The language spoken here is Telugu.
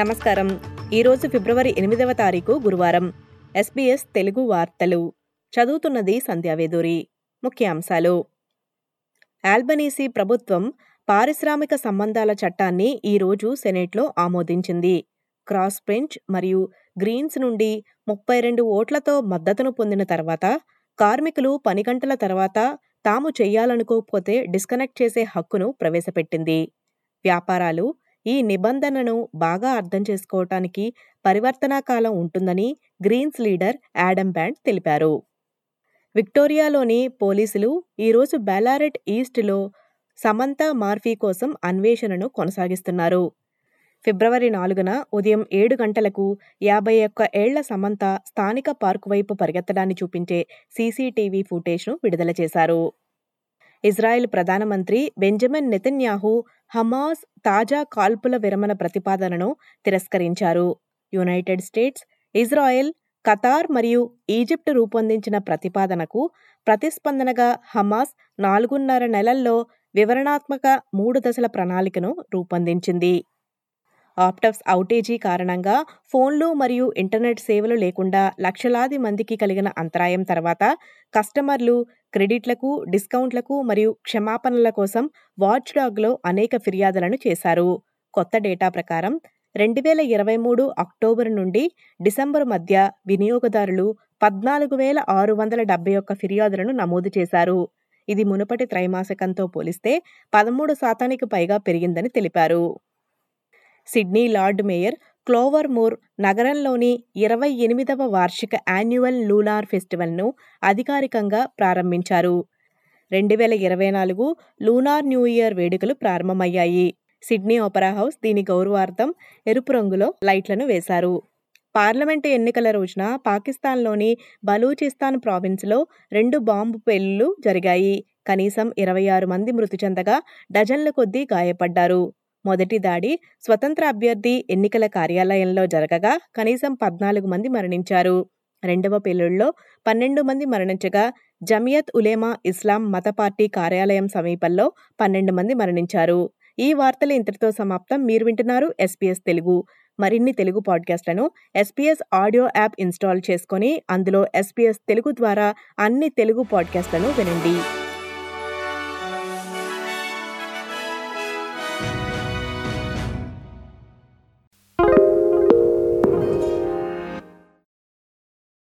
నమస్కారం. ఈరోజు ఫిబ్రవరి ఎనిమిదవ తారీఖు గురువారం. ఎస్బీఎస్ తెలుగు వార్తలు. చదువుతున్నది సంధ్యావేదూరి ముఖ్యాంశాలు. ఆల్బనీసీ ప్రభుత్వం పారిశ్రామిక సంబంధాల చట్టాన్ని ఈరోజు సెనేట్లో ఆమోదించింది. క్రాస్ బెంచ్ మరియు గ్రీన్స్ నుండి ముప్పై రెండు ఓట్లతో మద్దతును పొందిన తర్వాత కార్మికులు పని గంటల తర్వాత తాము చేయాలనుకోకపోతే డిస్కనెక్ట్ చేసే హక్కును ప్రవేశపెట్టింది. వ్యాపారాలు ఈ నిబంధనను బాగా అర్థం చేసుకోవటానికి పరివర్తనా కాలం ఉంటుందని గ్రీన్స్ లీడర్ యాడమ్ బ్యాండ్ తెలిపారు. విక్టోరియాలోని పోలీసులు ఈరోజు బెలారెట్ ఈస్ట్లో సమంత మార్ఫీ కోసం అన్వేషణను కొనసాగిస్తున్నారు. ఫిబ్రవరి నాలుగున ఉదయం ఏడు గంటలకు యాభై ఒక్క ఏళ్ళ సమంత స్థానిక పార్కు వైపు పరిగెత్తడాన్ని చూపించే సీసీటీవీ ఫుటేజ్ను విడుదల చేశారు. ఇజ్రాయెల్ ప్రధానమంత్రి బెంజమిన్ నెతన్యాహు హమాస్ తాజా కాల్పుల విరమణ ప్రతిపాదనను తిరస్కరించారు. యునైటెడ్ స్టేట్స్ ఇజ్రాయెల్ ఖతార్ మరియు ఈజిప్ట్ రూపొందించిన ప్రతిపాదనకు ప్రతిస్పందనగా హమాస్ నాలుగున్నర నెలల్లో వివరణాత్మక మూడు దశల ప్రణాళికను రూపొందించింది. ఆప్టప్స్ అవుటేజీ కారణంగా ఫోన్లు మరియు ఇంటర్నెట్ సేవలు లేకుండా లక్షలాది మందికి కలిగిన అంతరాయం తర్వాత కస్టమర్లు క్రెడిట్లకు డిస్కౌంట్లకు మరియు క్షమాపణల కోసం వాచ్డాగ్లో అనేక ఫిర్యాదులను చేశారు. కొత్త డేటా ప్రకారం రెండు వేల ఇరవై మూడు అక్టోబర్ నుండి డిసెంబర్ మధ్య వినియోగదారులు పద్నాలుగు వేల ఆరు వందల డెబ్బై ఒక్క ఫిర్యాదులను నమోదు చేశారు. ఇది మునుపటి త్రైమాసికంతో పోలిస్తే పదమూడు శాతానికి పైగా పెరిగిందని తెలిపారు. Sydney Lord Mayor Clover Moore నగరంలోని ఇరవై ఎనిమిదవ వార్షిక యాన్యువల్ లూనార్ ఫెస్టివల్ను అధికారికంగా ప్రారంభించారు. రెండు వేల ఇరవై నాలుగు లూనార్ న్యూ ఇయర్ వేడుకలు ప్రారంభమయ్యాయి. సిడ్నీ ఓపెరా హౌస్ దీని గౌరవార్థం ఎరుపు రంగులో లైట్లను వేశారు. పార్లమెంటు ఎన్నికల రోజున పాకిస్తాన్లోని బలూచిస్తాన్ ప్రావిన్స్లో రెండు బాంబు పేలులు జరిగాయి. కనీసం ఇరవై ఆరు మంది మృతి చెందగా డజన్ల కొద్దీ గాయపడ్డారు. మొదటి దాడి స్వతంత్ర అభ్యర్థి ఎన్నికల కార్యాలయంలో జరగగా కనీసం పద్నాలుగు మంది మరణించారు. రెండవ పేలుళ్ళో పన్నెండు మంది మరణించగా జమియత్ ఉలేమా ఇస్లాం మత పార్టీ కార్యాలయం సమీపంలో పన్నెండు మంది మరణించారు. ఈ వార్తలు ఇంతటితో సమాప్తం. మీరు వింటున్నారు ఎస్పీఎస్ తెలుగు. మరిన్ని తెలుగు పాడ్కాస్ట్లను ఎస్పీఎస్ ఆడియో యాప్ ఇన్స్టాల్ చేసుకొని అందులో ఎస్పీఎస్ తెలుగు ద్వారా అన్ని తెలుగు పాడ్కాస్ట్లను వినండి.